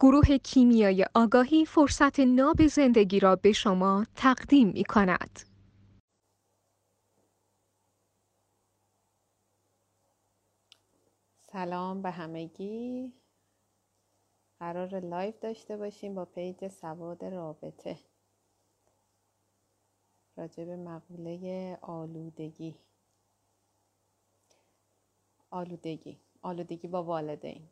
گروه کیمیای آگاهی فرصت ناب زندگی را به شما تقدیم می کند. سلام به همگی. قراره لایو داشته باشیم با پیج سواد رابطه. راجع به مقوله آلودگی. آلودگی. آلودگی با والدین.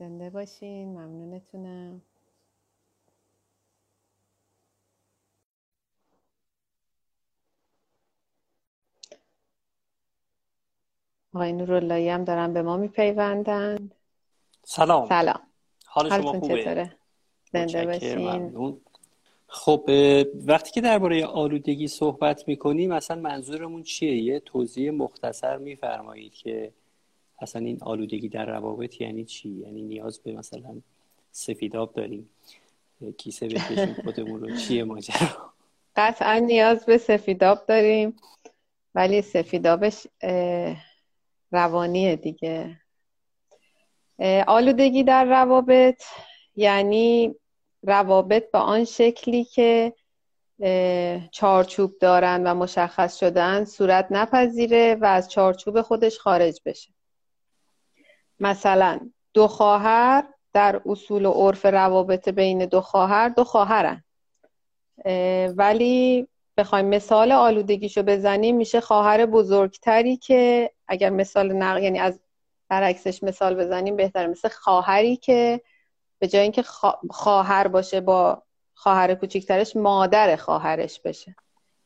زنده باشین ممنونتونم. آقای نوراللهی هم دارن به ما میپیوندند سلام. سلام. حال شما خوبه؟ چطوره؟ زنده باشین. خب وقتی که درباره آلودگی صحبت می‌کنیم مثلا منظورمون چیه؟ یه توضیح مختصر میفرمایید که اصلا این آلودگی در روابط یعنی چی؟ یعنی نیاز به مثلا سفیداب داریم. کیسه بکشیم خودمون رو. چیه ماجرا؟ قطعا نیاز به سفیداب داریم ولی سفیدابش روانیه دیگه. آلودگی در روابط یعنی روابط به آن شکلی که چارچوب دارن و مشخص شدن صورت نپذیره و از چارچوب خودش خارج بشه. مثلا دو خواهر در اصول و عرف روابط بین دو خواهر دو خواهرن. ولی بخوایم مثال آلودگیشو بزنیم میشه خواهر بزرگتری که اگر مثال نق... یعنی از برعکسش مثال بزنیم بهتره مثل خواهری که به جای اینکه خواهر باشه با خواهر کوچیکترش مادر خواهرش بشه.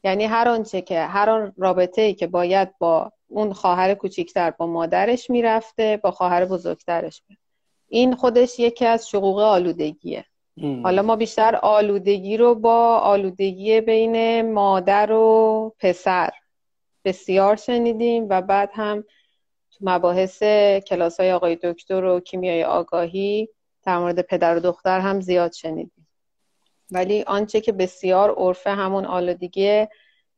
یعنی هر آنچه که هر آن رابطه ای که باید با اون خواهر کوچیکتر با مادرش می‌رفته با خواهر بزرگترش بره. این خودش یکی از شقوق آلودگیه. حالا ما بیشتر آلودگی رو با آلودگی بین مادر و پسر بسیار شنیدیم و بعد هم تو مباحث کلاس های آقای دکتر و کیمیای آگاهی در مورد پدر و دختر هم زیاد شنیدیم. ولی آنچه که بسیار عرفه همون آلودگی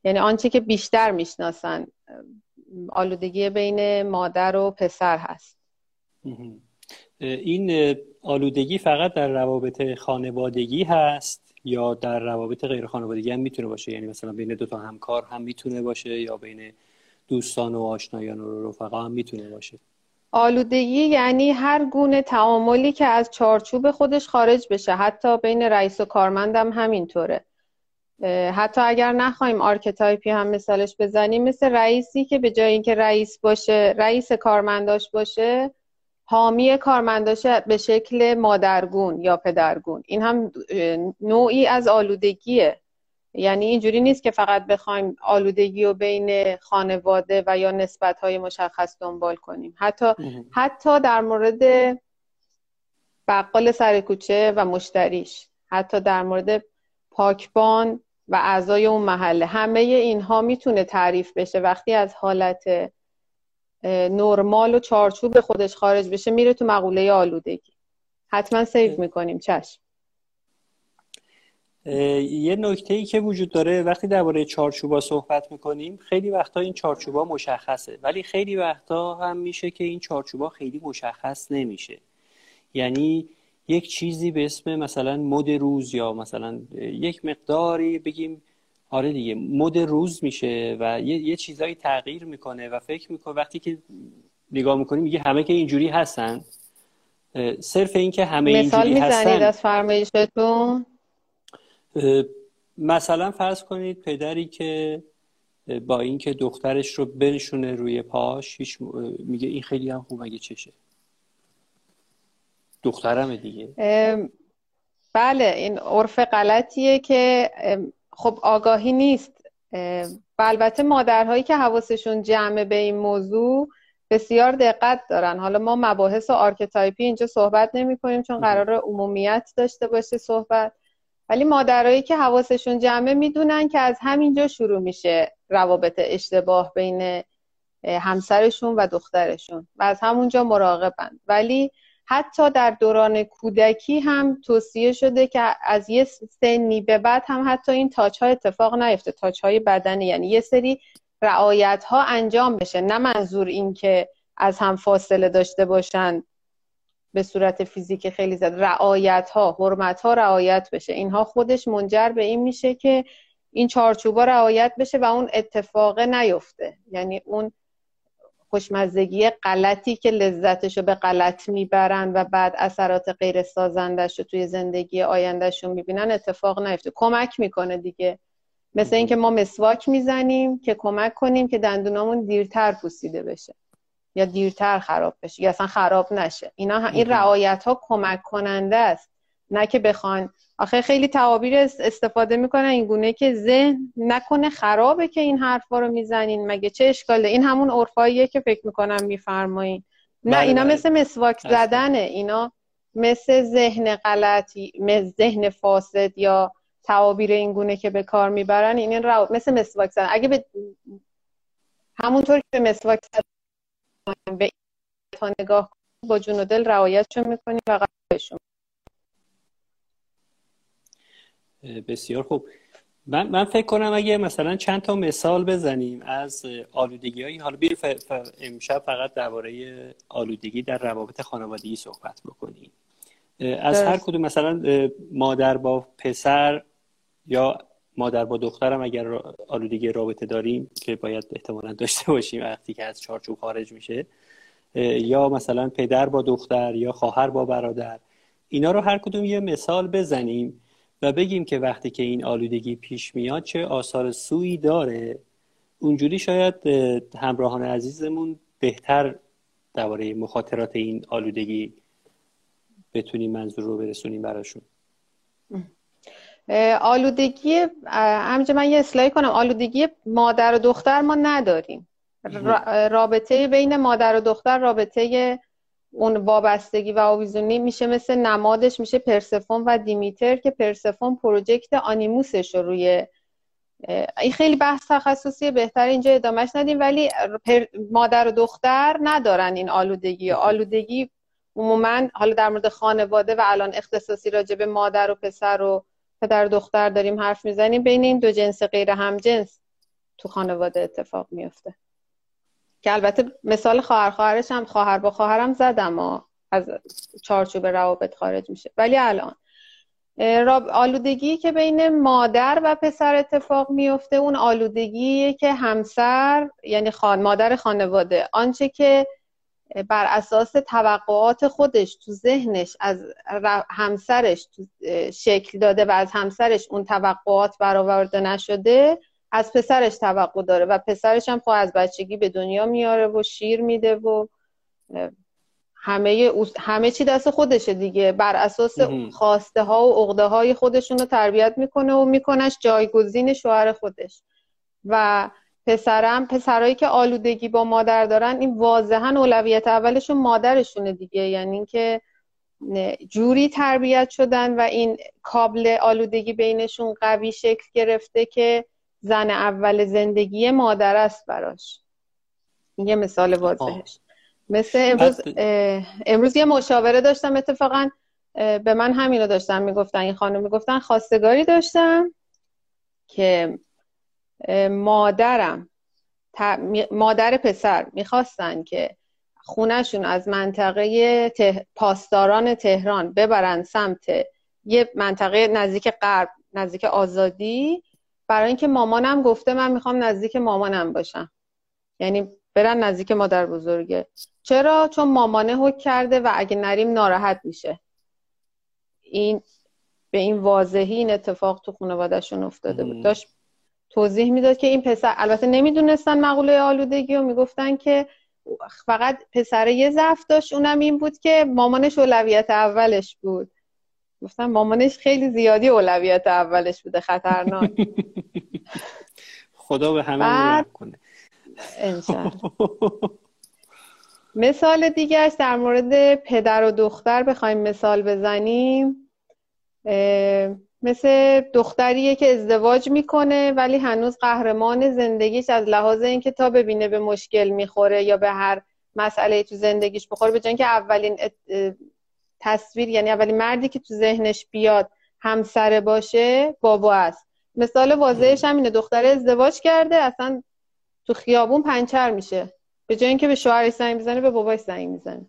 یعنی آنچه که بیشتر می‌شناسن آلودگی بین مادر و پسر هست. این آلودگی فقط در روابط خانوادگی هست یا در روابط غیر خانوادگی هم می‌تونه باشه؟ یعنی مثلا بین دو تا همکار هم می‌تونه باشه یا بین دوستان و آشنایان و رفقا هم می‌تونه باشه؟ آلودگی یعنی هر گونه تعاملی که از چارچوب خودش خارج بشه. حتی بین رئیس و کارمندم همینطوره. حتی اگر نخوایم archetype ی هم مثالش بزنیم مثل رئیسی که به جای اینکه رئیس باشه رئیس کارمنداش باشه حامی کارمنداشه به شکل مادرگون یا پدرگون. این هم نوعی از آلودگیه. یعنی اینجوری نیست که فقط بخوایم آلودگی رو بین خانواده و یا نسبت های مشخص دنبال کنیم. حتی حتی در مورد بقال سر کوچه و مشتریش. حتی در مورد پاکبان و اعضای اون محله. همه اینها می‌تونه تعریف بشه. وقتی از حالت نرمال و چارچوب خودش خارج بشه میره تو مقوله آلودگی. حتما سیو می‌کنیم. چشم. یه نکته ای که وجود داره وقتی درباره چارچوبا صحبت می‌کنیم خیلی وقتا این چارچوبا مشخصه. ولی خیلی وقتا هم میشه که این چارچوبا خیلی مشخص نمیشه. یعنی یک چیزی به اسم مثلا مد روز یا مثلا یک مقداری بگیم آره دیگه مد روز میشه و یه, یه چیزایی تغییر می‌کنه و فکر می‌کنه. وقتی که نگاه می‌کنیم میگه همه که اینجوری هستن. صرف این که همه مثال اینجوری هستن. می‌زنید از فرمایشتون؟ مثلا فرض کنید پدری که با اینکه دخترش رو بنشونه روی پاش هیچ میگه این خیلی هم خوب مگه چشه. دخترمه دیگه. بله این عرف غلطیه که خب آگاهی نیست. و البته مادرهایی که حواسشون جمعه به این موضوع بسیار دقت دارن. حالا ما مباحث archetype ی اینجا صحبت نمی کنیم چون قرار عمومیت داشته باشه صحبت. ولی مادرایی که حواسشون جمعه می‌دونن که از همینجا شروع میشه روابط اشتباه بین همسرشون و دخترشون. و از همونجا مراقبن. ولی حتی در دوران کودکی هم توصیه شده که از یه سنی به بعد هم حتی این touch ها اتفاق نیفته. touch های بدنی یعنی یه سری رعایت ها انجام بشه. نه منظور این که از هم فاصله داشته باشن به صورت فیزیک خیلی زد رعایت ها حرمت ها رعایت بشه. اینها خودش منجر به این میشه که این چارچوبا رعایت بشه و اون اتفاق نیفته. یعنی اون خوشمزگی غلطی که لذتش رو به غلط می‌برن و بعد اثرات غیر سازندش رو توی زندگی آیندهشون می‌بینن اتفاق نیفته. کمک می‌کنه دیگه. مثل اینکه ما مسواک می‌زنیم که کمک کنیم که دندونامون دیرتر پوسیده بشه یا دیرتر خراب بشه. یا اصلا خراب نشه. اینا این رعایت ها کمک کننده است. نه که بخوان. آخه خیلی تعابیر استفاده می‌کنن این گونه که ذهن نکنه خرابه که این حرفا رو می‌زنین. مگه چه اشکاله این همون عرفاییه که فکر می‌کنم میفرمایین. نه اینا بله. مثل مسواک زدنه. اینا مثل ذهن غلطی مثل ذهن فاسد یا تعابیر این گونه که به کار می‌برن. این رو مثل مسواک زدن. اگه به همونطور که به مسواک زدن به تا نگاه با جون و دل رعایتشون می‌کنیم و قبلشون بسیار خوب. من, من فکر کنم اگه مثلا چند تا مثال بزنیم از آلودگی هایی حالا بیر امشب فقط درباره آلودگی در روابط خانوادگی صحبت بکنیم. از هر کدوم مثلا مادر با پسر یا مادر با دخترم اگر آلودگی رابطه داریم که باید احتمالا داشته باشیم وقتی که از چارچوب خارج میشه یا مثلا پدر با دختر یا خواهر با برادر. اینا رو هر کدوم یه مثال بزنیم. و بگیم که وقتی که این آلودگی پیش میاد چه آثار سویی داره. اونجوری شاید همراهان عزیزمون بهتر درباره مخاطرات این آلودگی بتونیم منظور رو برسونیم براشون. آلودگی همجا من یه اصلاحی کنم. آلودگی مادر و دختر ما نداریم. رابطه بین مادر و دختر رابطه اون وابستگی و آویزونی میشه مثل نمادش میشه پرسفون و دیمیتر که پرسفون پروژکت آنیموسش رو روی این خیلی بحث تخصصی بهتر اینجا ادامهش ندیم ولی مادر و دختر ندارن این آلودگی. آلودگی عموما حالا در مورد خانواده و الان اختصاصی راجع به مادر و پسر و پدر و دختر داریم حرف می‌زنیم بین این دو جنس غیر هم جنس تو خانواده اتفاق میفته که البته مثال خواهر خواهرش هم خواهر با خواهرم زدم و از چارچوب روابط خارج میشه. ولی الان آلودگی که بین مادر و پسر اتفاق میفته اون آلودگی که همسر یعنی خان مادر خانواده آنچه که بر اساس توقعات خودش تو ذهنش از همسرش شکل داده و از همسرش اون توقعات برآورده نشده از پسرش توقع داره و پسرش هم خب از بچگی به دنیا میاره و شیر میده و همه همه چی دست خودشه دیگه. بر اساس خواسته ها و عقده های خودشون رو تربیت می‌کنه و میکنش جایگزین شوهر خودش. و پسرم پسرایی که آلودگی با مادر دارن این واضحا اولویت اولشون مادرشونه دیگه. یعنی اینکه جوری تربیت شدن و این کابل آلودگی بینشون قوی شکل گرفته که زن اول زندگی مادر است براش. یه مثال واضحش. مثل امروز امروز یه مشاوره داشتم اتفاقا به من همین رو داشتم می‌گفتن این خانم می‌گفتن خواستگاری داشتم که مادرم مادر پسر می‌خواستن که خونهشون از منطقه پاسداران تهران ببرن سمت یه منطقه نزدیک غرب نزدیک آزادی. برای اینکه مامانم گفته من می‌خوام نزدیک مامانم باشم. یعنی برن نزدیک مادر بزرگه. چرا؟ چون مامانه حک کرده و اگه نریم ناراحت میشه. این به این واضحی این اتفاق تو خانوادهشون افتاده بود. داشت توضیح می‌داد که این پسر البته نمی‌دونستن مقوله آلودگی و می‌گفتن که فقط پسر یه ضعف داشت اونم این بود که مامانش اولویت اولش بود. گفتم مامانش خیلی زیادی اولویت اولش بوده خطرناک. خدا به همه بعد... کنه. مثال دیگرش در مورد پدر و دختر بخوایم مثال بزنیم. مثل دختریه که ازدواج می‌کنه ولی هنوز قهرمان زندگیش از لحاظ اینکه تا ببینه به مشکل می‌خوره یا به هر مسئله تو زندگیش بخوره به که اولین تصویر یعنی اولین مردی که تو ذهنش بیاد همسره باشه بابا است. مثال واضحش هم اینه دختره ازدواج کرده اصلا تو خیابون پنچر میشه. به جای اینکه به شوهرش زنگ بزنه به باباش زنگ می‌زنه.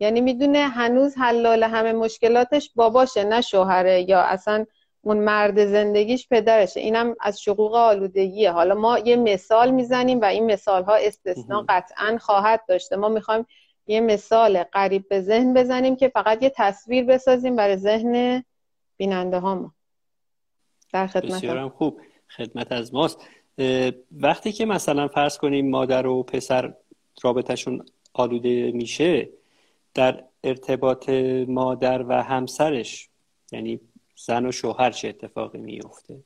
یعنی می‌دونه هنوز حلال همه مشکلاتش باباشه نه شوهره یا اصلا اون مرد زندگیش پدرشه. اینم از شقوق آلودگیه. حالا ما یه مثال می‌زنیم و این مثال ها استثنا قطعا خواهد داشته. ما می‌خوایم یه مثال قریب به ذهن بزنیم که فقط یه تصویر بسازیم برای ذهن بیننده ها در خدمت بسیارم خوب. خدمت از ماست. وقتی که مثلا فرض کنیم مادر و پسر رابطهشون آلوده میشه در ارتباط مادر و همسرش یعنی زن و شوهر چه اتفاقی میفته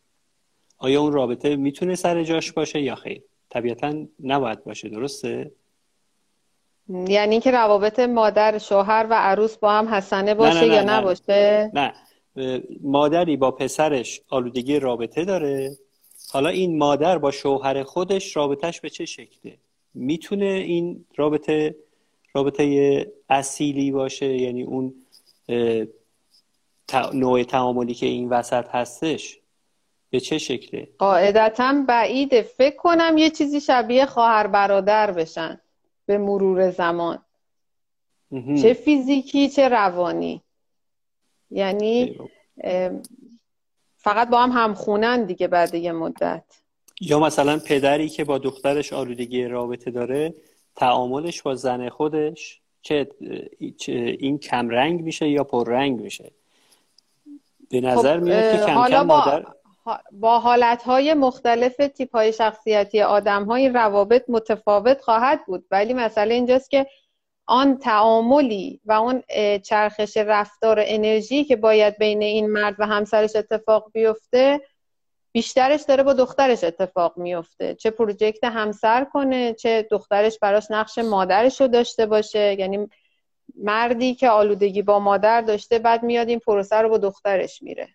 آیا اون رابطه می‌تونه سر جاش باشه یا خیر؟ طبیعتا نباید باشه درسته؟ یعنی اینکه روابط مادر شوهر و عروس با هم حسنه باشه نه نه نه. یا نباشه؟ نه. مادری با پسرش آلودگی رابطه داره. حالا این مادر با شوهر خودش رابطهش به چه شکله؟ می‌تونه این رابطه رابطه اصیلی باشه؟ یعنی اون نوع تعاملی که این وسط هستش به چه شکله؟ قاعدتا بعیده. فکر کنم یه چیزی شبیه خواهر برادر بشن. به مرور زمان. چه فیزیکی چه روانی. یعنی فقط با هم همخونن دیگه بعد یه مدت. یا مثلا پدری که با دخترش آلودگی رابطه داره تعاملش با زن خودش چه, این کمرنگ میشه یا پررنگ میشه؟ به نظر خب میاد که کم کم مادر با حالتهای مختلف تیپ های شخصیتی آدم های روابط متفاوت خواهد بود. ولی مسئله اینجاست که آن تعاملی و اون چرخش رفتار انرژی که باید بین این مرد و همسرش اتفاق بیفته بیشترش داره با دخترش اتفاق میفته. چه پروژکت همسر کنه چه دخترش براش نقش مادرش رو داشته باشه. یعنی مردی که آلودگی با مادر داشته بعد میاد این پروسه رو با دخترش میره.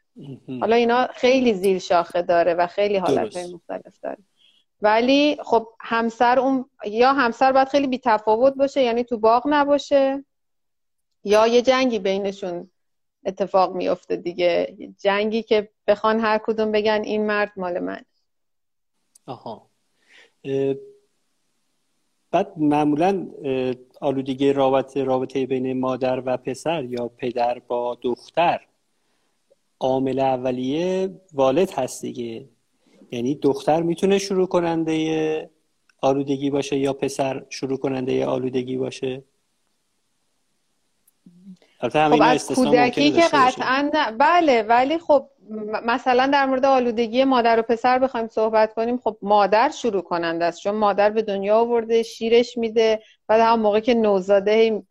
حالا اینا خیلی زیر شاخه داره و خیلی حالت مختلف داره. ولی خب همسر اون یا همسر باید خیلی بی تفاوت باشه یعنی تو باغ نباشه یا یه جنگی بینشون اتفاق میفته دیگه. جنگی که بخوان هر کدوم بگن این مرد مال من. آها. بعد معمولا آلودگی رابطه رابطه بین مادر و پسر یا پدر با دختر عامل اولیه والد هست دیگه. یعنی دختر می‌تونه شروع کننده آلودگی باشه یا پسر شروع کننده آلودگی باشه. خب از کودکی که قطعا بله ولی خب مثلا در مورد آلودگی مادر و پسر بخوایم صحبت کنیم. خب مادر شروع کننده است. چون مادر به دنیا آورده شیرش میده. بعد هم موقع که نوزاده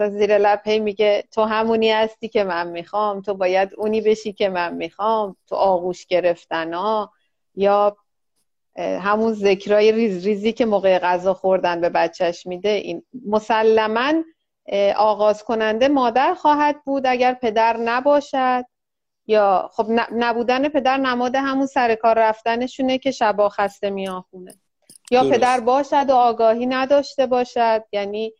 زیر لب هی میگه تو همونی هستی که من می‌خوام تو باید اونی بشی که من می‌خوام تو آغوش گرفتن ها یا همون ذکرای ریز ریزی که موقع غذا خوردن به بچهش میده. این مسلما آغاز کننده مادر خواهد بود اگر پدر نباشد. یا خب نبودن پدر نماد همون سر کار رفتنشونه که شبا خسته میاخونه یا پدر باشد و آگاهی نداشته باشد. یعنی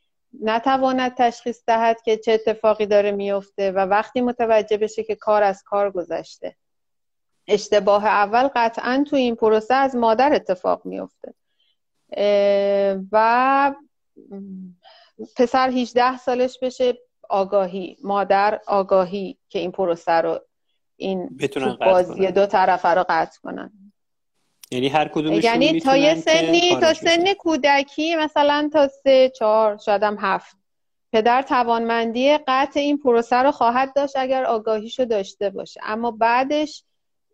نتواند تشخیص دهد که چه اتفاقی داره میفته و وقتی متوجه بشه که کار از کار گذشته. اشتباه اول قطعا تو این پروسه از مادر اتفاق میفته. و پسر 18 سالش بشه آگاهی مادر آگاهی که این پروسه رو این بازی دو طرفه رو قطع کنن. یعنی هر کدومشون یعنی تا یه سنی تا سن کودکی مثلا تا سه چهار شاید هم هفت. پدر توانمندی قطع این پروسه رو خواهد داشت اگر آگاهیشو داشته باشه. اما بعدش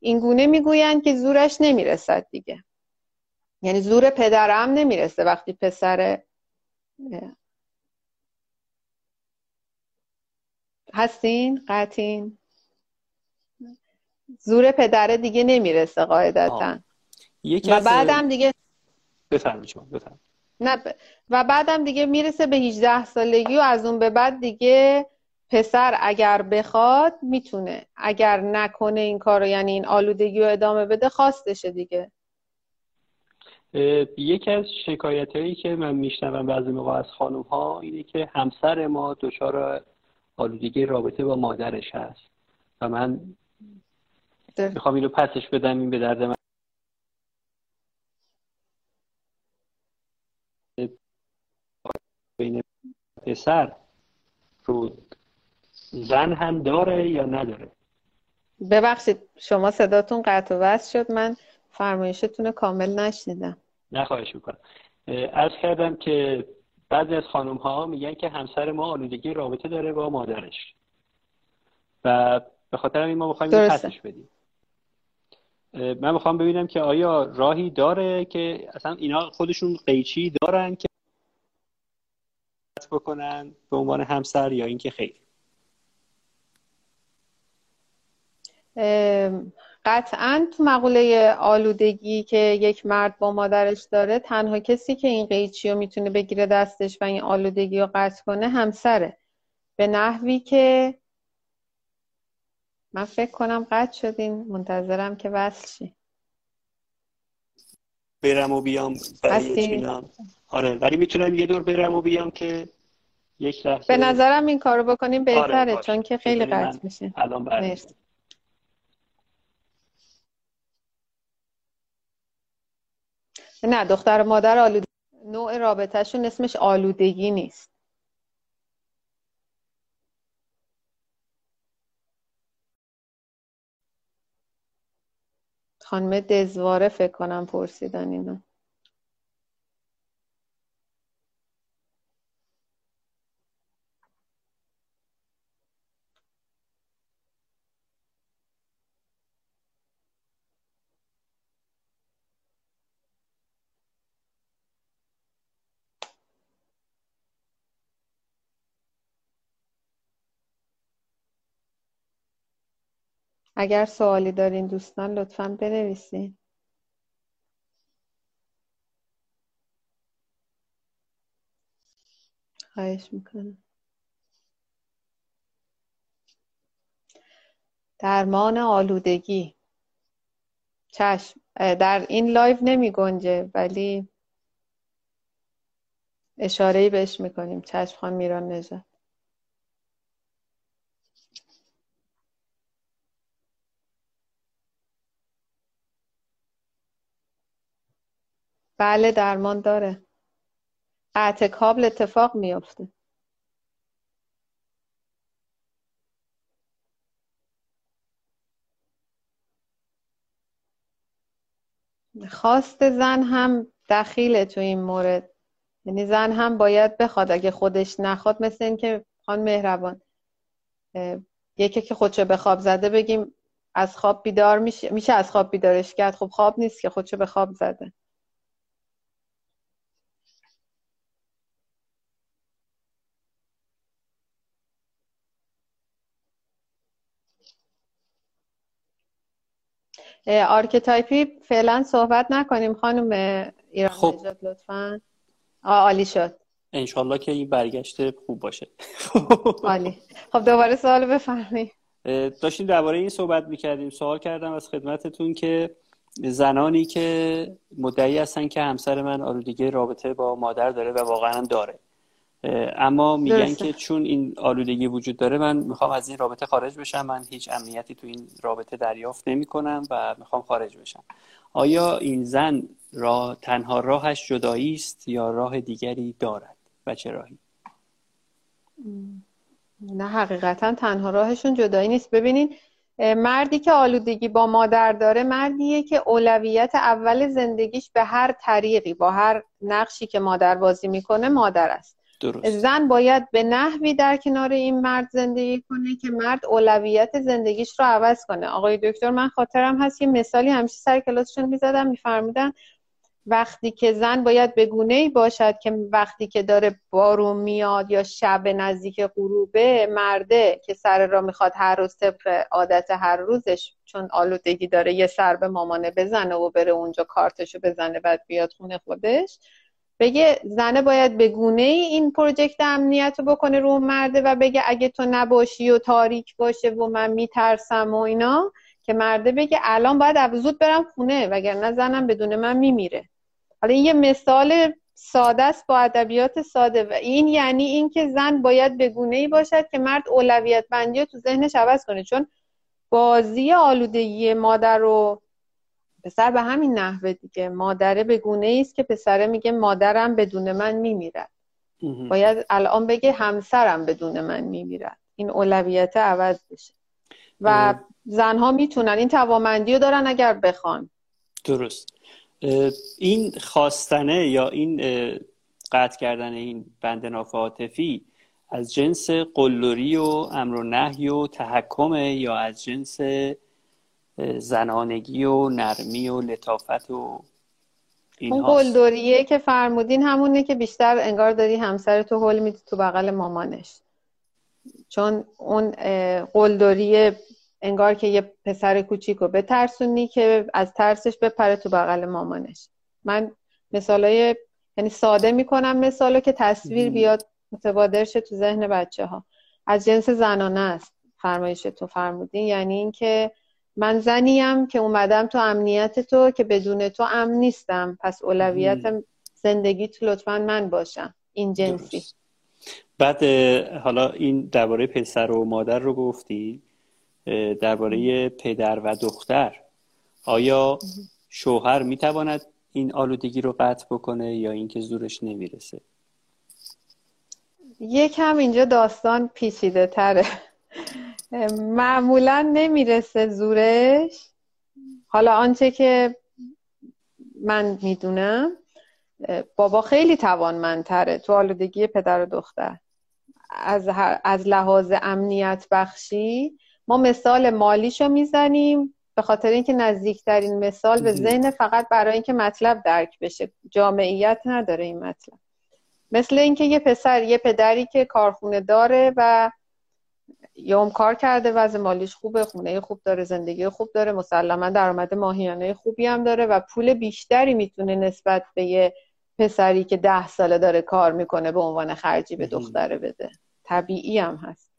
این گونه می‌گویند که زورش نمی‌رسد دیگه. یعنی زور پدرم نمی‌رسه وقتی پسر هستین؟ قطین زور پدره دیگه نمی‌رسه قاعدتا. و بعدم دیگه بفرمایید نه و بعدم دیگه می‌رسه به 18 سالگی و از اون به بعد دیگه پسر اگر بخواد می‌تونه. اگر نکنه این کارو یعنی این آلودگی رو ادامه بده خواستشه دیگه. یکی از شکایت هایی که من میشنوم بعضی موقع از خانم ها اینه که همسر ما دچار آلودگی رابطه با مادرش هست. و من می‌خوام اینو پسش بدم این به درد من پسر. رو زن هم داره یا نداره؟ ببخشید شما صداتون قطع و وصل شد. من فرمایشتون کامل نشنیدم. نه خواهش می‌کنم. از کردم که بعضی از خانم ها میگن که همسر ما آلودگی رابطه داره با مادرش. و به خاطر این ما می‌خوایم پسش بدیم. من می‌خوام ببینم که آیا راهی داره که اصلا اینا خودشون قیچی دارن که بکنن به عنوان همسر یا اینکه خیر. قطعا تو مقوله آلودگی که یک مرد با مادرش داره تنها کسی که این قیچی رو می‌تونه بگیره دستش و این آلودگی رو قطع کنه همسره. به نحوی که من فکر کنم قطع شدین منتظرم که وصل شی. برم و بیام آره ولی می‌تونم یه دور برم و بیام که یک لحظه. به نظرم این کارو بکنیم بهتره آره چون که خیلی قطع میشه. الان نه دختر مادر آلودگی نوع رابطهشون اسمش آلودگی نیست. خانم دزواره فکر کنم پرسیدن اینو. اگر سوالی دارین دوستان لطفا بنویسین. خواهش می‌کنم. درمان آلودگی. چشم. در این لایو نمی گنجه ولی اشاره بهش می‌کنیم. چشم خان میران نجات بله درمان داره. قطع کابل اتفاق میافته. خواست زن هم دخیله تو این مورد. یعنی زن هم باید بخواد. اگه خودش نخواد مثل این که خان مهربان یکی که خودشو به خواب زده بگیم از خواب بیدار میشه میشه از خواب بیدارش کرد. خب خواب نیست که خودشو به خواب زده. archetype ی فعلا صحبت نکنیم. خانم ایران خب. لطفا. عالی شد. انشالله که این برگشت خوب باشه. عالی. خب دوباره سوال بفرمایید. داشتیم درباره این صحبت می‌کردیم. سوال کردم از خدمتتون که زنانی که مدعی هستن که همسر من آلودگی رابطه با مادر داره و واقعا داره. اما میگن که چون این آلودگی وجود داره من می‌خوام از این رابطه خارج بشم. من هیچ امنیتی تو این رابطه دریافت نمی کنم و می‌خوام خارج بشم. آیا این زن را تنها راهش جدایی است یا راه دیگری دارد؟ و چه راهی؟ نه حقیقتا تنها راهشون جدایی نیست. ببینین مردی که آلودگی با مادر داره مردیه که اولویت اول زندگیش به هر طریقی با هر نقشی که مادر بازی می‌کنه مادر است. زن باید به نحوی در کنار این مرد زندگی کنه که مرد اولویت زندگیش رو عوض کنه. آقای دکتر من خاطرم هست یه مثالی همیشه سر کلاسشون می‌زدم میفرمودن وقتی که زن باید به گونه ای باشد که وقتی که داره بارون میاد یا شب نزدیک غروبه مرده که سر را می‌خواد هر روز طبق عادت هر روزش چون آلودگی داره یه سر به مامانه بزنه و بره اونجا کارتشو بزنه بعد بیاد خونه خودش. بگه زنه باید به گونه ای این پروژکت امنیت رو بکنه رو مرده و بگه اگه تو نباشی و تاریک باشه و من میترسم و اینا که مرده بگه الان باید زود برم خونه وگرنه زنم بدون من میمیره. حالا این یه مثال ساده است با ادبیات ساده و این یعنی اینکه زن باید به گونه ای باشد که مرد اولویت بندی رو تو ذهنش عوض کنه. چون بازی آلودگی مادر رو پسر به همین نحوه دیگه مادره به گونه است که پسره میگه مادرم بدون من میمیرد. باید الان بگه همسرم بدون من میمیرد. این اولویت عوض بشه. و زنها می‌تونن این توامندی رو دارن اگر بخوان. درست. این خواستنه یا این قطع کردن این بند ناف عاطفی از جنس قلدری و امر و نهی و تحکمه یا از جنس زنانگی و نرمی و لطافت و اون قلدریه که فرمودین همونه که بیشتر انگار داری همسر تو حل میدی تو بغل مامانش. چون اون قلدری انگار که یه پسر کوچیک رو بترسونی که از ترسش بپره تو بغل مامانش. من مثالای یعنی ساده می‌کنم مثالو که تصویر بیاد متبادر شه تو ذهن بچه ها از جنس زنانه است فرمایش تو فرمودین. یعنی اینکه من زنیم که اومدم تو امنیت تو که بدون تو امن نیستم. پس اولویت زندگیت لطفا من باشم. این جنسی. بعد حالا این درباره پسر و مادر رو گفتی درباره پدر و دختر. آیا شوهر می‌تواند این آلودگی رو قطع بکنه یا اینکه زورش نمی‌رسه؟ یکم اینجا داستان پیچیده تره معمولا نمی‌رسه زورش. حالا آنچه که من می‌دونم بابا خیلی توانمندتره تو آلودگی پدر و دختر. از, از لحاظ امنیت بخشی ما مثال مالیشو می‌زنیم به خاطر اینکه نزدیکترین مثال به ذهن فقط برای اینکه مطلب درک بشه. جامعیت نداره این مطلب. مثل اینکه یه پسر یه پدری که کارخونه داره و یا کار کرده وضع مالیش خوبه خونه خوب داره زندگی خوب داره مسلما درآمد ماهیانه خوبی هم داره و پول بیشتری می‌تونه نسبت به یه پسری که ده ساله داره کار می‌کنه به عنوان خرجی به دختره بده. طبیعی هم هست.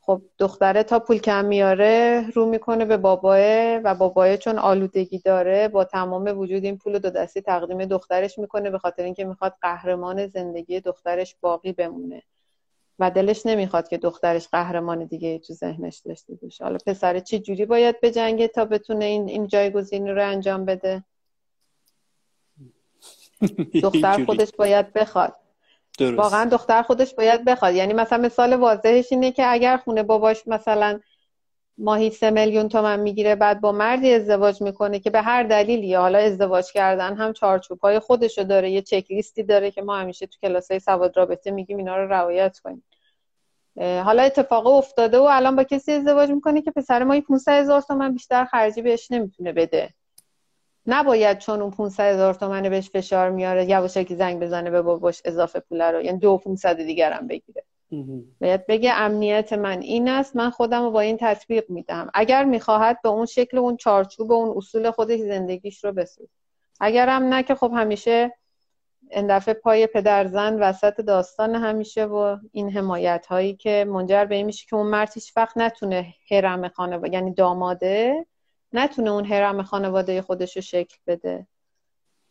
خب دختره تا پول کم میاره رو می‌کنه به باباه و باباه چون آلودگی داره با تمام وجود این پول دو دستی تقدیم دخترش می‌کنه به خاطر اینکه می‌خواد قهرمان زندگی دخترش باقی بمونه. و دلش نمی‌خواد که دخترش قهرمان دیگه تو ذهنش داشته باشه. حالا پسر چه جوری باید بجنگه تا بتونه این این جایگزینی رو انجام بده؟ دختر خودش باید بخواد. درست. واقعا دختر خودش باید بخواد. یعنی مثلا مثال واضحش اینه که اگر خونه باباش مثلا ماهی سه میلیون تومن می‌گیره بعد با مردی ازدواج می‌کنه که به هر دلیلی حالا ازدواج کردن هم چارچوب های خودشو داره یه چک لیستی داره که ما همیشه تو کلاس های سواد رابطه میگیم اینا رو رعایت کنیم. حالا اتفاق افتاده و الان با کسی ازدواج می‌کنه که پسر ما 500 هزار تومن بیشتر خرجی بهش نمی‌تونه بده. نباید چون اون 500 هزار تومن بهش فشار میاره یواشکی زنگ بزنه به باباش اضافه پول رو. یعنی دو 500 دیگر هم بگیره باید بگه امنیت من این است من خودم رو با این تطبیق میدم اگر می‌خواهد به اون شکل اون چارچوب و اون اصول خودش زندگیش رو بسود اگر هم نه که خب همیشه این دفعه پای پدر زن وسط داستان همیشه و این حمایت هایی که منجر به این میشه که اون مرد هیچ وقت نتونه هرم خانواده یعنی داماده نتونه اون هرم خانواده خودش رو شکل بده.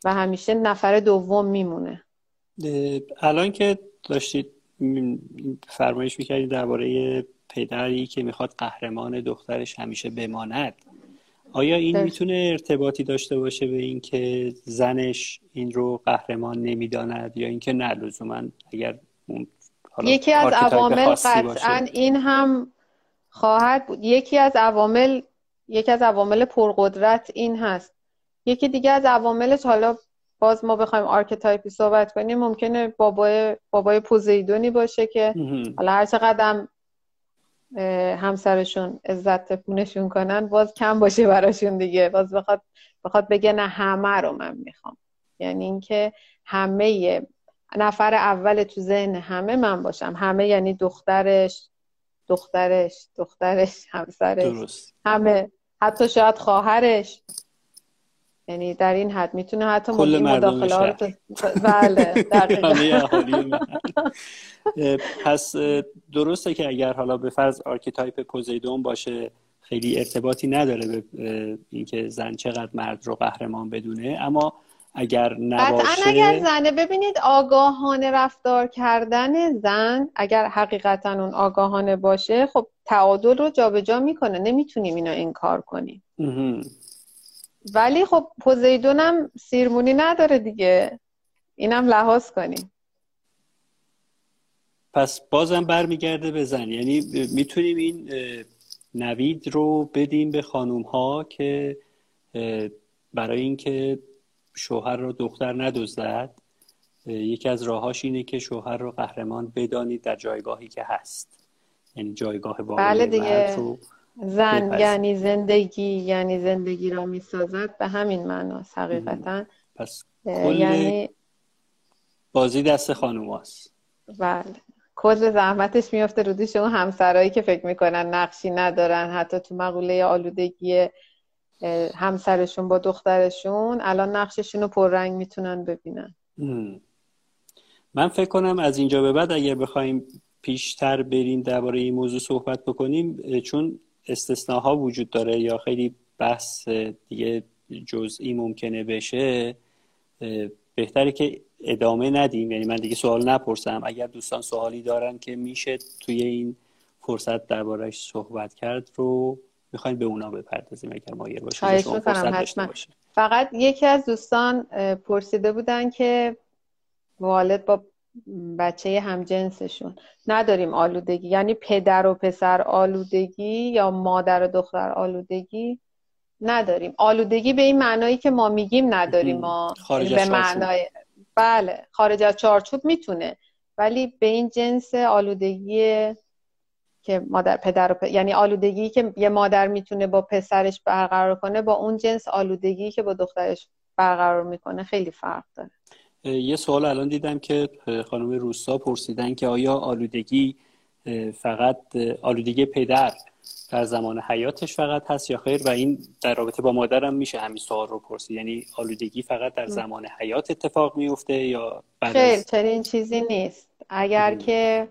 و همیشه نفر دوم میمونه. الان که داشتید فرمایش می‌کردید درباره پدری که می‌خواد قهرمان دخترش همیشه بماند. آیا این می‌تونه ارتباطی داشته باشه به اینکه زنش این رو قهرمان نمی‌داند یا اینکه نه لزوما اگر اون یکی از عوامل قطعا این هم خواهد بود. یکی از عوامل یکی از عوامل پرقدرت این هست. یکی دیگه از عواملش حالا باز ما بخوایم archetype ی صحبت کنیم ممکنه بابای بابای پوزیدونی باشه که حالا هر چقدر همسرشون عزت پونشون کنن باز کم باشه براشون دیگه. باز بخواد بخواد بگه نه همه رو من می‌خوام. یعنی اینکه همه نفر اول تو ذهن همه من باشم. همه یعنی دخترش دخترش دخترش همسرش. همه. حتی شاید خواهرش. یعنی در این حد می‌تونه حتی کل مداخله بله پس درسته که اگر حالا به فرض archetype پوزیدون باشه خیلی ارتباطی نداره به اینکه زن چقدر مرد رو قهرمان بدونه. اما اگر نباشه اگر زنه ببینید آگاهانه رفتار کردن زن اگر حقیقتا اون آگاهانه باشه خب تعادل رو جابجا می‌کنه. نمی‌تونیم اینو انکار کنیم. ولی خب پوزیدون هم سیرمونی نداره دیگه. اینم لحاظ کنیم. پس بازم برمیگرده به زن. یعنی می‌تونیم این نوید رو بدیم به خانوم ها که برای اینکه شوهر رو دختر ندزدد یکی از راهاش اینه که شوهر رو قهرمان بدانید در جایگاهی که هست. یعنی جایگاه واقعی بله دیگه. زن یعنی زندگی یعنی زندگی را می‌سازد به همین معناست حقیقتا. پس کل یعنی بازی دست خانوم هست. بله. کل زحمتش میفته رو دوش اون همسرایی که فکر می‌کنن نقشی ندارن حتی تو مقوله آلودگی همسرشون با دخترشون الان نقششون رو پررنگ می‌تونن ببینن. من فکر کنم از اینجا به بعد اگر بخوایم پیشتر بریم درباره این موضوع صحبت بکنیم چون استثناها وجود داره یا خیلی بحث دیگه جزئی ممکنه بشه بهتره که ادامه ندیم. یعنی من دیگه سوال نپرسم. اگر دوستان سوالی دارن که میشه توی این فرصت دربارهش صحبت کرد رو می‌خوایم به اونا بپردازیم اگر مایل باشه فقط یکی از دوستان پرسیده بودن که والد با بچه همجنسشون. نداریم آلودگی. یعنی پدر و پسر آلودگی یا مادر و دختر آلودگی نداریم. آلودگی به این معنایی که ما میگیم نداریم ما. به معنای بله خارج از چارچوب می‌تونه. ولی به این جنس آلودگی که مادر پدر و یعنی آلودگی که یه مادر می‌تونه با پسرش برقرار کنه با اون جنس آلودگی که با دخترش برقرار می‌کنه خیلی فرق داره. یه سوال الان دیدم که خانم روستا پرسیدن که آیا آلودگی فقط آلودگی پدر در زمان حیاتش فقط هست یا خیر؟ و این در رابطه با مادرم میشه همین سوال رو پرسید. یعنی آلودگی فقط در زمان حیات اتفاق میفته یا بعد خیر چنین چیزی نیست. اگر که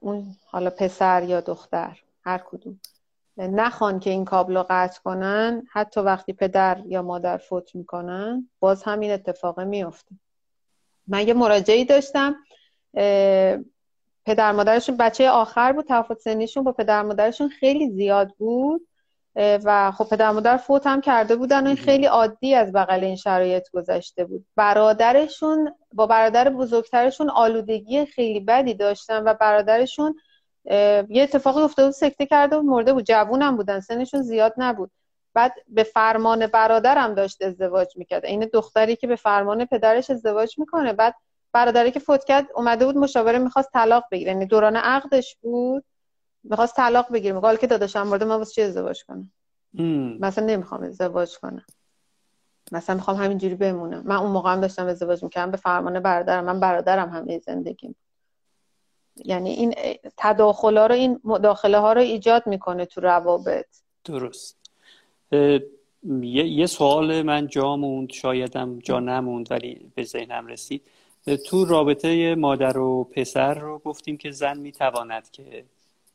اون حالا پسر یا دختر هر کدوم. نخوان که این کابل رو قطع کنن حتی وقتی پدر یا مادر فوت می‌کنن باز همین اتفاق میفته من یه مراجعی داشتم پدر مادرشون بچه آخر بود تفاوت سنیشون با پدر مادرشون خیلی زیاد بود و خب پدر مادر فوت هم کرده بودن و این خیلی عادی از بغل این شرایط گذشته بود. برادرشون با برادر بزرگترشون آلودگی خیلی بدی داشتن و برادرشون یه اتفاقی افتاده بود سکته کرده بود مرده بود. جوون بودن سنشون زیاد نبود. بعد به فرمان برادرم داشت ازدواج می‌کرد. این دختری که به فرمان پدرش ازدواج می‌کنه. بعد برادری که فوت کرد اومده بود مشاوره می‌خواست طلاق بگیره. یعنی دوران عقدش بود. می‌خواست طلاق بگیره. میگه که داداشم مورد من واسه چی ازدواج کنم؟ مثلا نمی‌خوام ازدواج کنم. مثلا می‌خوام همینجوری بمونم. من اون موقع هم داشتم ازدواج می‌کردم. به فرمان برادرم من برادرم همه زندگیم. یعنی این تداخل ها رو این مداخله ها رو ایجاد می‌کنه تو روابط. درست. یه،, یه سوال من جا موند شایدم جا نموند ولی به ذهنم رسید. تو رابطه مادر و پسر رو گفتیم که زن می‌تواند که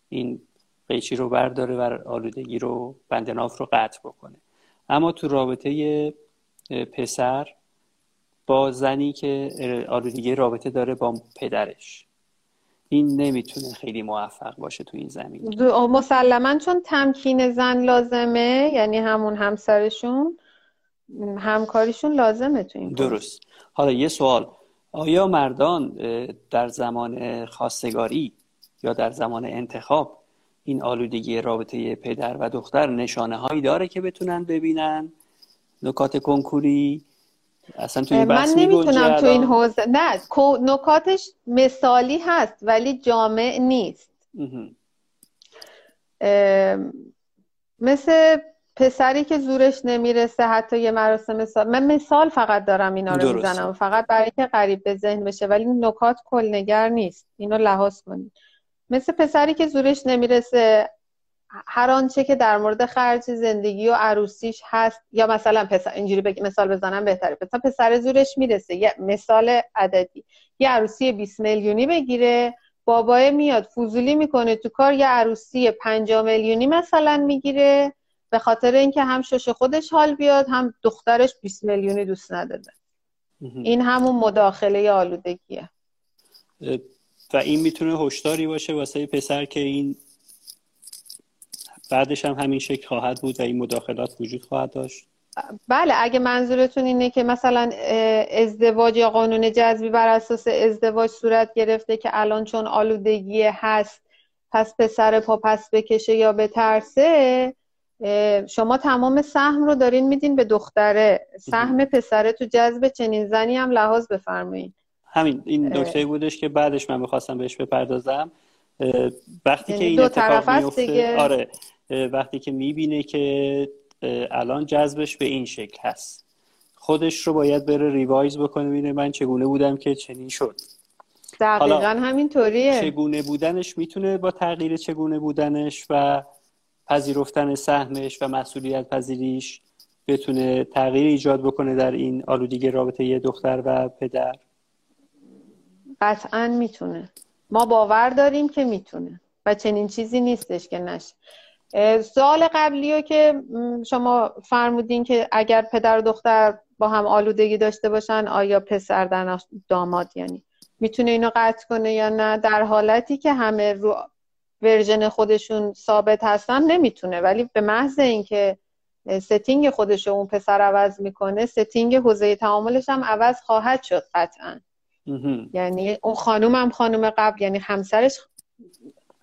این قیچی رو برداره و آلودگی رو بندناف رو قطع بکنه. اما تو رابطه پسر با زنی که آلودگی رابطه داره با پدرش. این نمی‌تونه خیلی موفق باشه تو این زمین. مسلما چون تمکین زن لازمه یعنی همون همسرشون همکاریشون لازمه تو این درست. حالا یه سوال. آیا مردان در زمان خواستگاری یا در زمان انتخاب این آلودگی رابطه پدر و دختر نشانه هایی داره که بتونن ببینن نکات کنکوری؟ اصلا توی من نمی‌تونم تو این حوزه نه نکاتش مثالی هست ولی جامع نیست. مثل پسری که زورش نمی‌رسه حتی یه مراسم مثال من مثال فقط دارم اینا رو می‌زنم. فقط برای که قریب به ذهن بشه ولی نکات کلنگر نیست. اینو لحاظ کنید. مثل پسری که زورش نمی‌رسه هر آنچه که در مورد خرج زندگی و عروسیش هست یا مثلا پسر اینجوری بگی مثال بزنم بهتره. مثلا پسر زورش می‌رسه. یه مثال عددی. یه عروسی 20 میلیونی بگیره بابای میاد فضولی می‌کنه تو کار یه عروسی 5 میلیونی مثلا می‌گیره. به خاطر اینکه هم شش خودش حال بیاد هم دخترش 20 میلیونی دوست نداره. این همون مداخله آلودگیه. و این می‌تونه هشداری باشه واسه پسر که این بعدش هم همین شکل خواهد بود و این مداخلات وجود خواهد داشت. بله اگه منظورتون اینه که مثلا ازدواج یا قانون جذبی بر اساس ازدواج صورت گرفته که الان چون آلودگی هست پس پسر پا پس بکشه یا بترسه شما تمام سهم رو دارین میدین به دختره. سهم پسره تو جذب چنین زنی هم لحاظ بفرمایید همین این نکته بودش که بعدش من می‌خواستم بهش بپردازم. وقتی که یعنی این دو اتفاق میفته دیگه. آره. وقتی که می‌بینه که الان جذبش به این شکل هست. خودش رو باید بره ریوایز بکنه ببینه من چگونه بودم که چنین شد. دقیقا همینطوریه. چگونه بودنش می‌تونه با تغییر چگونه بودنش و پذیرفتن سهمش و مسئولیت پذیریش بتونه تغییر ایجاد بکنه در این آلودگی رابطه یه دختر و پدر؟ قطعا می‌تونه. ما باور داریم که می‌تونه و چنین چیزی نیستش که نشه. اه، سوال قبلی رو که شما فرمودین که اگر پدر و دختر با هم آلودگی داشته باشن آیا پسر در داماد یعنی می‌تونه اینو قطع کنه یا نه؟ در حالتی که همه رو version خودشون ثابت هستن نمی‌تونه. ولی به محض اینکه setting خودش رو اون پسر عوض می‌کنه setting حوزه تعاملش هم عوض خواهد شد قطعا. یعنی اون خانوم هم خانوم قبل یعنی همسرش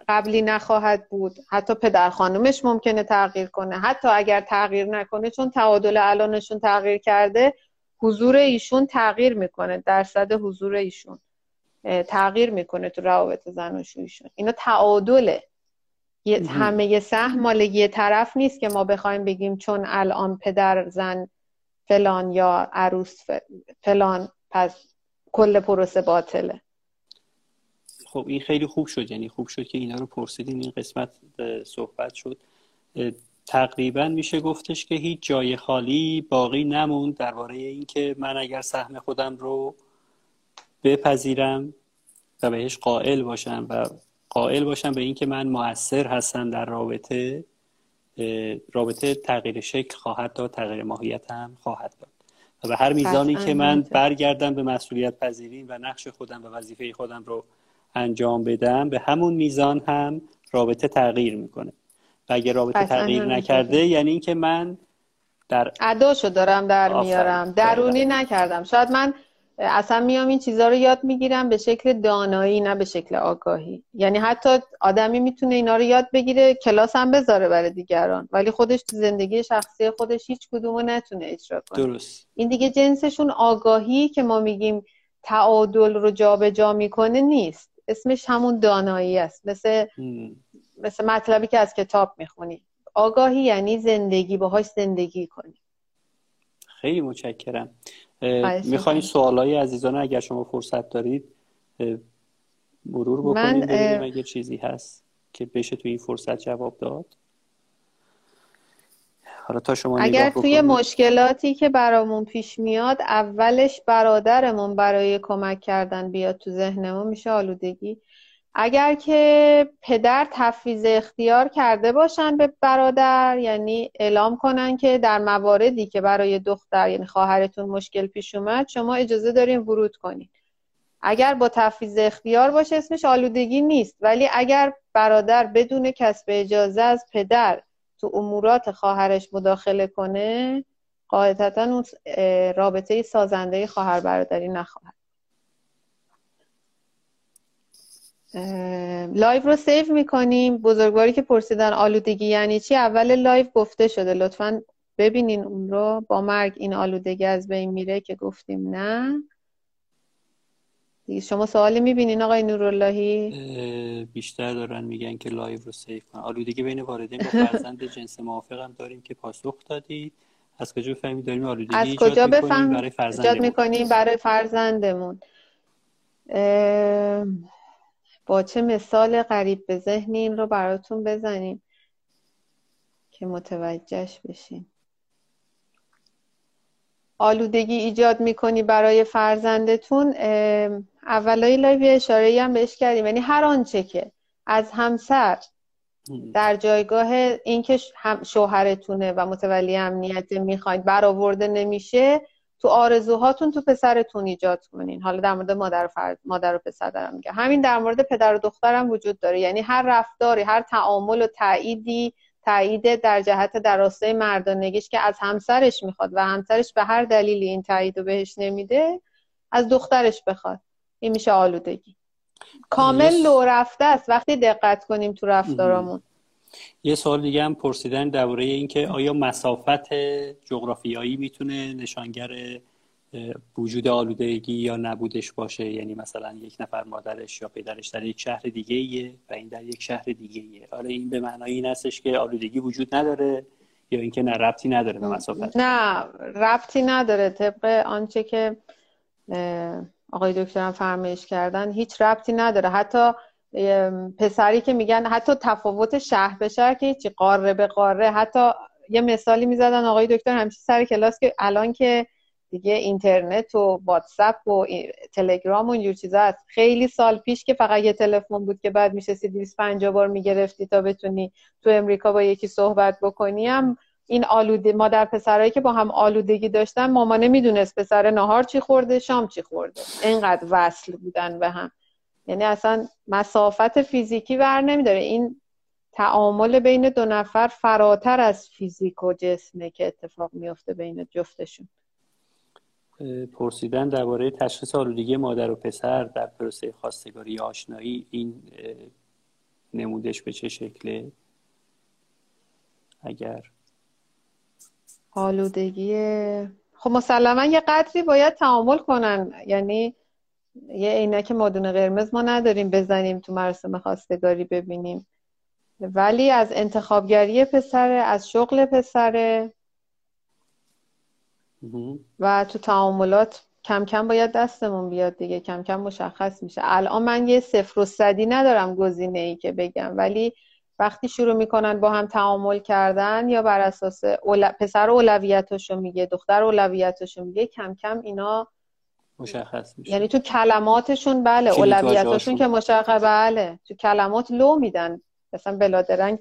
قبلی نخواهد بود. حتی پدر خانومش ممکنه تغییر کنه. حتی اگر تغییر نکنه چون تعادل الانشون تغییر کرده حضور ایشون تغییر می‌کنه. درصد حضور ایشون تغییر می‌کنه تو روابط زن و شویشون اینا تعادله. همه یه سهم مال یه طرف نیست که ما بخوایم بگیم چون الان پدر زن فلان یا عروس فلان پس کل پروسه باطله. خب این خیلی خوب شد یعنی خوب شد که اینا رو پرسیدین این قسمت صحبت شد تقریبا میشه گفتش که هیچ جای خالی باقی نموند درباره اینکه من اگر سهم خودم رو بپذیرم و بهش قائل باشم و قائل باشم به اینکه من مؤثر هستم در رابطه رابطه تغییر شکل خواهد داد تغییر ماهیت هم خواهد داد و به هر میزانی که من. برگردم به مسئولیت پذیری و نقش خودم و وظیفه خودم رو انجام بدم به همون میزان هم رابطه تغییر می‌کنه. و اگه رابطه تغییر. نکرده یعنی اینکه من در اداشو دارم در آفرین. میارم. درونی. نکردم. شاید من اصلا میام این چیزها رو یاد می‌گیرم به شکل دانایی نه به شکل آگاهی. یعنی حتی آدمی می‌تونه اینا رو یاد بگیره کلاس هم بذاره برای دیگران. ولی خودش تو زندگی شخصی خودش هیچ کدومو نتونه اجرا کنه. درست. این دیگه جنسشون آگاهی که ما میگیم تعادل رو جابجا می‌کنه نیست. اسمش همون دانایی است. مثل هم. مثل مطلبی که از کتاب می‌خونی. آگاهی یعنی زندگی باهاش زندگی کنی. خیلی متشکرم. می‌خواین. سوالای عزیزان اگر شما فرصت دارید مرور من، ببینیم اه، اگه چیزی هست که بشه توی این فرصت جواب داد. حالا تا شما اگر توی مشکلاتی که برامون پیش میاد اولش برادرمون برای کمک کردن بیاد تو ذهنمون میشه آلودگی. اگر که پدر تفویض اختیار کرده باشن به برادر یعنی اعلام کنن که در مواردی که برای دختر یعنی خواهرتون مشکل پیش اومد شما اجازه دارین ورود کنین. اگر با تفویض اختیار باشه اسمش آلودگی نیست. ولی اگر برادر بدون کسب اجازه از پدر تو امورات خواهرش مداخله کنه قاعدتا اون رابطه سازنده خواهر برادری نخواهد. اه، live رو save می‌کنیم. بزرگواری که پرسیدن آلودگی یعنی چی؟ اول live گفته شده. لطفا ببینین اون رو. با مرگ این آلودگی از بین میره که گفتیم نه. دیگه شما سوالی می‌بینین آقای نوراللهی؟ بیشتر دارن میگن که لایو رو سیف کن آلودگی بین والدین با فرزند جنس موافق هم داریم که پاسخ دادید. از کجا بفهمید داریم آلودگی از ایجاد کجا بفهم برای ایجاد فرزندمون می‌کنیم برای فرزندمون. با چه مثال قریب به ذهنی این رو براتون بزنیم که متوجهش بشین آلودگی ایجاد می‌کنی برای فرزندتون اولای live یه اشاره هم بهش کردیم. یعنی هر آنچه که از همسر هم. در جایگاه اینکه شوهرتونه و متولی امنیت می‌خواید برآورده نمیشه تو آرزوهاتون تو پسرتون ایجاد کنین. حالا در مورد مادر و, فرد، مادر و پسر دارم میگم. همین در مورد پدر و دخترم وجود داره. یعنی هر رفتاری هر تعامل و تأییدی تایید در جهت در راستای مردانگیش که از همسرش می‌خواد و همسرش به هر دلیلی این تایید رو بهش نمیده از دخترش بخواد. این میشه آلودگی. کامل لو رفته است. وقتی دقت کنیم تو رفتارامون. یه سوال دیگه هم پرسیدن درباره اینکه آیا مسافت جغرافیایی می‌تونه نشانگر وجود آلودگی یا نبودش باشه؟ یعنی مثلا یک نفر مادرش یا پدرش در یک شهر دیگه ایه و این در یک شهر دیگه ایه آره این به معنای این هستش که آلودگی وجود نداره یا اینکه نه ربطی نداره به مسافت. نه ربطی نداره. طبق آنچه که آقای دکترم فرمایش کردن هیچ ربطی نداره. حتی پسری که میگن حتی تفاوت شهر به شهر که هیچی قاره به قاره. حتی یه مثالی می‌زدن آقای دکتر همیشه سر کلاس که الان که دیگه اینترنت و واتساپ و تلگرام و اینجور چیزا هست. خیلی سال پیش که فقط یه تلفن بود که بعد میشستی 250 بار می‌گرفتی تا بتونی تو امریکا با یکی صحبت بکنی. هم این آلوده مادر پسرایی که با هم آلودگی داشتن مامانه می‌دونست پسر نهار چی خورده شام چی خورده. اینقدر وصل بودن به هم. یعنی اصلا مسافت فیزیکی ور نمیداره. این تعامل بین دو نفر فراتر از فیزیک و جسمه که اتفاق میفته بین جفتشون. پرسیدن درباره تشخیص آلودگی مادر و پسر در پروسه خواستگاری آشنایی این نمودش به چه شکله؟ اگر. آلودگی خب مسلما یه قدری باید تعامل کنن. یعنی یه عینک مادون قرمز ما نداریم بزنیم تو مراسم خواستگاری ببینیم. ولی از انتخابگری پسره از شغل پسره و تو تعاملات کم کم باید دستمون بیاد دیگه کم کم مشخص میشه. الان من یه صفر و صدی ندارم گزینه ای که بگم ولی وقتی شروع می‌کنن با هم تعامل کردن یا بر اساس اول... پسر اولویتاشو میگه دختر اولویتاشو میگه کم کم اینا مشخص میشه. یعنی تو کلماتشون بله اولویتاشون که مشخص بله تو کلمات لو میدن. مثلا بلادرنگ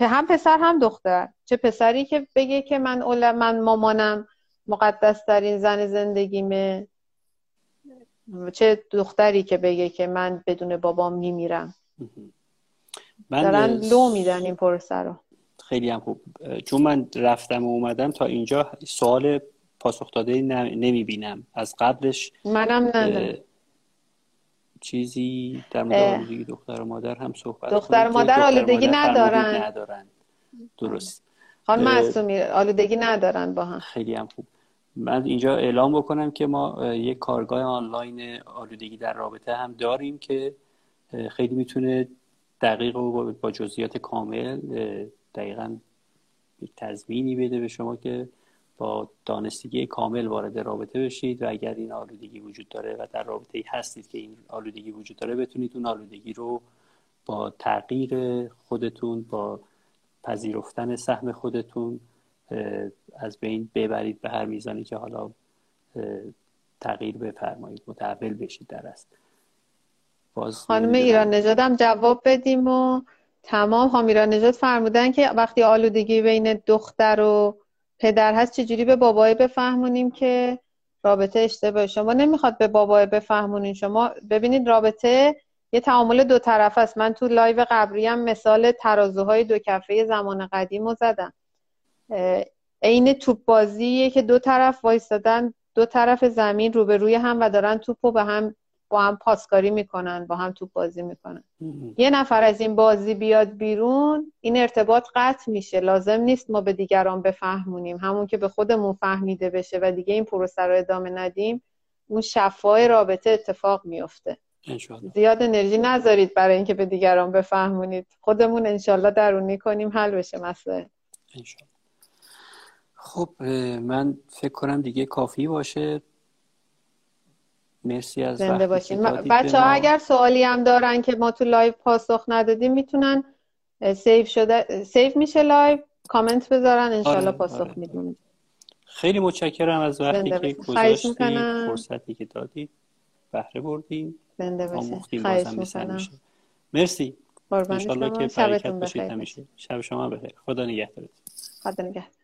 هم پسر هم دختر. چه پسری که بگه که من اول... من مامانم مقدس ترین زن زندگیمه. چه دختری که بگه که من بدون بابام میمیرم. من دارن لو میدن این پروسه رو. خیلی هم خوب. چون من رفتم و اومدم تا اینجا سوال پاسخ داده نمی‌بینم. از قبلش منم ندارم چیزی در مورد دختر و مادر هم صحبت دختر و مادر آلودگی ندارن. ندارن. درست. خانم معصومی آلودگی ندارن با هم. خیلی هم خوب. من اینجا اعلام بکنم که ما یک کارگاه آنلاین آلودگی در رابطه هم داریم که خیلی می‌تونه دقیق و با جزئیات کامل دقیقا تضمینی بده به شما که با دانستگی کامل وارد رابطه بشید و اگر این آلودگی وجود داره و در رابطه هستید که این آلودگی وجود داره بتونید اون آلودگی رو با تغییر خودتون با پذیرفتن سهم خودتون از بین ببرید به هر میزانی که حالا تغییر بفرمایید متحول بشید در است خانم ایران نژاد جواب بدیم و تمام خانم ایران نژاد فرمودن که وقتی آلودگی بین دختر و پدر هست چجوری به بابای بفهمونیم که رابطه اشتباه شما؟ نمی‌خواد به بابای بفهمونین. شما ببینید رابطه یه تعامل دو طرف است. من تو live قبلی هم مثال ترازوهای دو کفه زمان قدیم رو زدم. عین توپ بازیه که دو طرف وایستادن دو طرف زمین روبروی هم و دارن توپ رو به هم با هم پاسکاری می‌کنن با هم توپ بازی می‌کنن. یه نفر از این بازی بیاد بیرون این ارتباط قطع میشه. لازم نیست ما به دیگران بفهمونیم. همون که به خودمون فهمیده بشه و دیگه این پروسه رو ادامه ندیم اون شفای رابطه اتفاق میفته زیاد انرژی نذارید برای اینکه به دیگران بفهمونید. خودمون انشالله درونی کنیم حل بشه مسئله. خب من فکر کنم دیگه کافی باشه. مرسی از زنده باشین. بچه ها اگر سوالی هم دارن که ما تو live پاسخ ندادیم می‌تونن سیو شده سیو میشه live comment بذارن انشالله آره، پاسخ آره. می‌دونیم خیلی متشکرم از وقتی که گذاشتید فرصتی که دادید بهره بردیم زنده باشین. خواهش می‌کنم. مرسی. انشالله که برکت باشید همیشه شب شما بخیر. خدا نگهدارتون. خدا نگهدار.